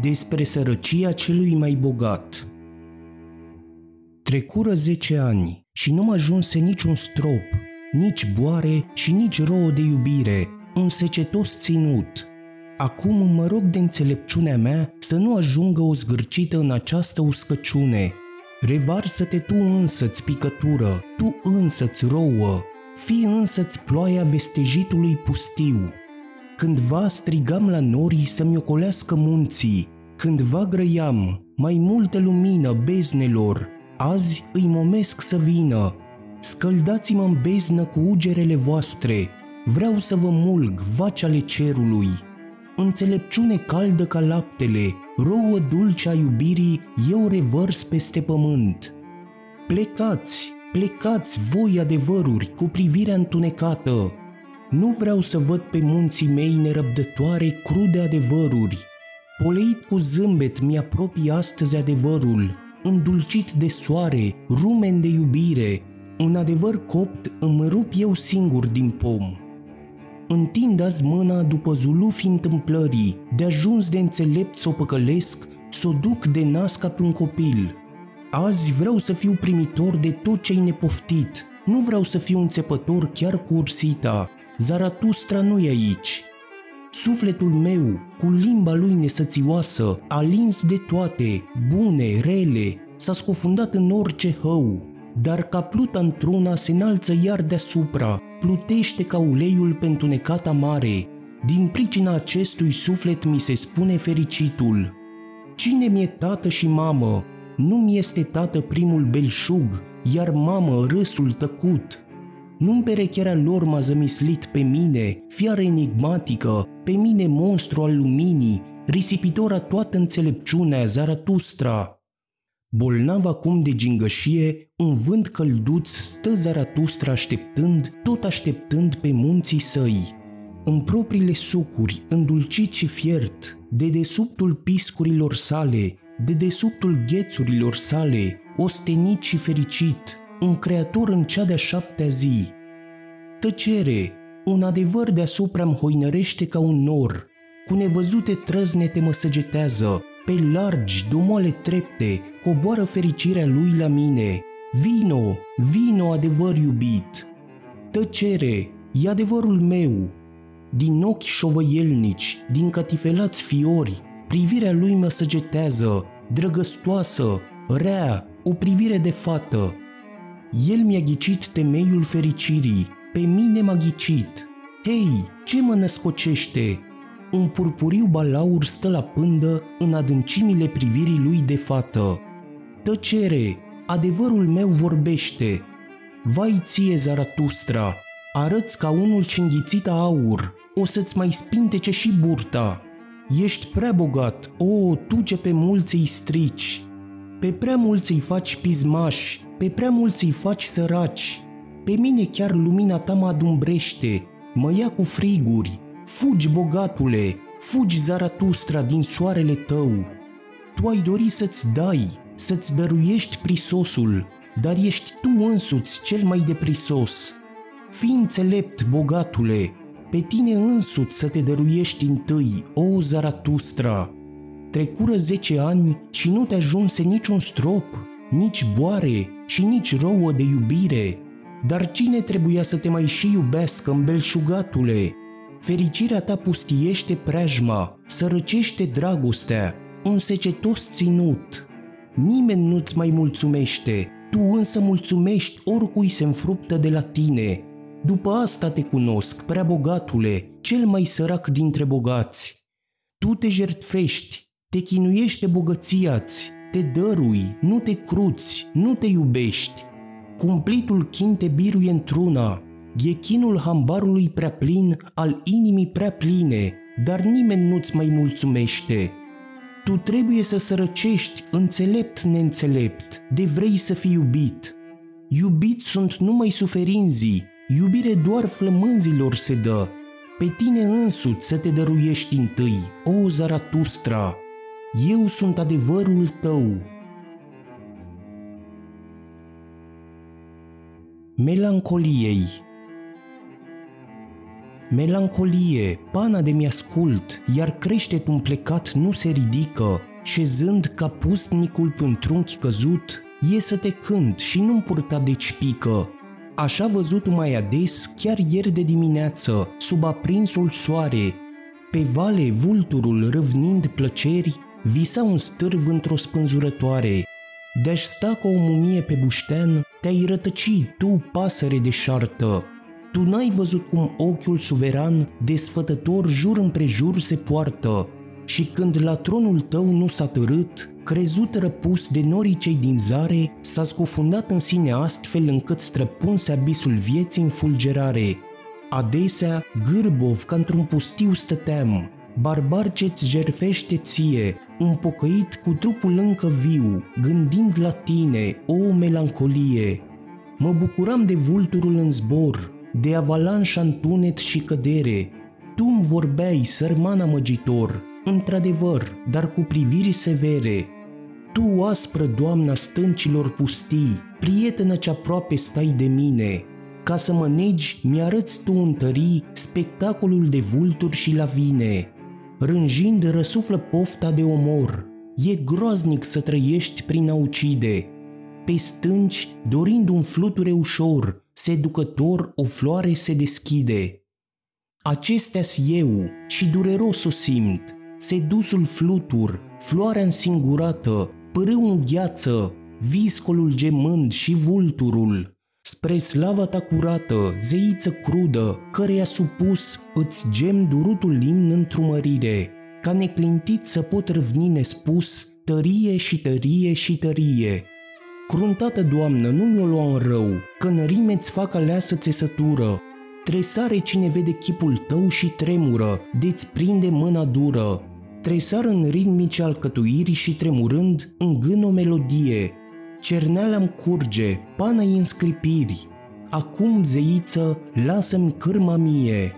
despre sărăcia celui mai bogat. Trecură zece ani și nu ajunse niciun strop, nici boare și nici rouă de iubire, un secetos ținut. Acum mă rog de înțelepciunea mea să nu ajungă o zgârcită în această uscăciune. Revarsă-te tu însă-ți picătură, tu însă-ți rouă, fii însă-ți ploaia vestejitului pustiu. Cândva strigam la norii să-mi ocolească munții, cândva grăiam, mai multă lumină beznelor, azi îi momesc să vină. Scăldați-mă în beznă cu ugerele voastre, vreau să vă mulg, vaci ale cerului. Înțelepciune caldă ca laptele, rouă dulce a iubirii, eu revărs peste pământ. Plecați, plecați voi adevăruri cu privirea întunecată, nu vreau să văd pe munții mei nerăbdătoare crude adevăruri. Poleit cu zâmbet mi-apropii astăzi adevărul, îndulcit de soare, rumen de iubire, un adevăr copt îmi rup eu singur din pom. Întind azi mâna după zulufi întâmplării, de ajuns de înțelept să o păcălesc, să o duc de nasca pe un copil. Azi vreau să fiu primitor de tot ce-ai nepoftit, nu vreau să fiu înțepător chiar cu ursita, Zaratustra nu e aici. Sufletul meu, cu limba lui nesățioasă, a lins de toate, bune, rele, s-a scufundat în orice hău, dar ca pluta într-una se înalță iar deasupra, plutește ca uleiul pentru necata mare. Din pricina acestui suflet mi se spune fericitul. Cine mi-e tată și mamă? Nu mi este tată primul belșug, iar mamă râsul tăcut. Nu în perecherea lor m-a zămislit pe mine, fiară enigmatică, pe mine monstru al luminii, risipitor toată înțelepciunea Zaratustra. Bolnav acum de gingășie, un vânt călduț stă Zaratustra așteptând, tot așteptând pe munții săi. În propriile sucuri, îndulcit și fiert, de desubtul piscurilor sale, de desubtul ghețurilor sale, ostenit și fericit, un creator în cea de-a șaptea zi. Tăcere, un adevăr deasupra-mi hoinărește ca un nor, cu nevăzute trăznete mă săgetează, pe largi, domoale trepte, coboară fericirea lui la mine. Vino, vino adevăr iubit! Tăcere, e adevărul meu! Din ochi șovăielnici, din catifelați fiori, privirea lui mă săgetează, drăgăstoasă, rea, o privire de fată, el mi-a ghicit temeiul fericirii, pe mine m-a ghicit. Hei, ce mă născocește? Un purpuriu balaur stă la pândă în adâncimile privirii lui de fată. Tăcere, adevărul meu vorbește. Vai ție, Zaratustra, arăți ca unul ce înghițit aur, o să-ți mai spintece și burta. Ești prea bogat, o, tu ce pe mulți îi strici. Pe prea mulți îi faci pismași, pe prea mulți îi faci săraci. Pe mine chiar lumina ta mă adumbrește, mă ia cu friguri. Fugi, bogatule, fugi, Zaratustra, din soarele tău. Tu ai dori să-ți dai, să-ți dăruiești prisosul, dar ești tu însuți cel mai de prisos. Fii înțelept, bogatule, pe tine însuți să te dăruiești întâi, o Zaratustra. Trecură zece ani și nu te ajunse niciun strop, nici boare, și nici rouă de iubire. Dar cine trebuia să te mai și iubească, belșugatule? Fericirea ta pustiește preajma, sărăcește dragostea, un secetos ținut. Nimeni nu-ți mai mulțumește, tu însă mulțumești oricui se înfruptă de la tine. După asta te cunosc, prea bogatule, cel mai sărac dintre bogați. Tu te jertfești, te chinuiește bogăția-ți, te dărui, nu te cruți, nu te iubești. Cumplitul chin te biruie într-una, e chinul hambarului prea plin, al inimii prea pline, dar nimeni nu-ți mai mulțumește. Tu trebuie să sărăcești, înțelept neînțelept, de vrei să fii iubit. Iubit sunt numai suferinzii, iubire doar flămânzilor se dă. Pe tine însuți să te dăruiești întâi, o Zaratustra, eu sunt adevărul tău. Melancoliei Melancolie, pana de mi-ascult, iar creștet un plecat nu se ridică, șezând ca pustnicul pe un trunchi căzut, e să te cânt și nu-mi purta de pică. Așa văzut mai ades chiar ieri de dimineață, sub aprinsul soare. Pe vale vulturul râvnind plăceri, visa un stârv într-o spânzurătoare. De-aș sta ca o mumie pe buștean, te-ai rătăci tu, pasăre de șartă. Tu n-ai văzut cum ochiul suveran, desfătător jur împrejur se poartă, și când la tronul tău nu s-a târât, crezut răpus de norii cei din zare, s-a scufundat în sine astfel încât străpunse abisul vieții în fulgerare. Adesea, gârbov ca într-un pustiu stăteam, barbar ce-ți jerfește ție, un pocăit cu trupul încă viu, gândind la tine, o melancolie. Mă bucuram de vulturul în zbor, de avalanșa în tunet și cădere. Tu îmi vorbeai, sărman amăgitor, într-adevăr, dar cu priviri severe. Tu, aspră doamna stâncilor pustii, prietenă ce aproape stai de mine, ca să mă negi, mi-arăți tu întări spectacolul de vulturi și lavine. Rânjind răsuflă pofta de omor, e groaznic să trăiești prin a ucide. Pe stânci, dorind un fluture ușor, seducător o floare se deschide. Acestea-s eu și dureros o simt, sedusul flutur, floarea însingurată, pârâul în gheață, viscolul gemând și vulturul. Spre slava ta curată, zeiță crudă, căreia supus îți gem durutul limn întrumărire, ca neclintit să pot răvni nespus, tărie și tărie și tărie. Cruntată doamnă, nu mi-o lua în rău, că în rime-ți fac aleasă țesătură, Tresare cine vede chipul tău și tremură, de-ți prinde mâna dură. Tresar în ritmice alcătuirii și tremurând, gân o melodie. Cerneala-mi curge, pana în sclipiri. Acum, zeiță, lasă-mi cârma mie.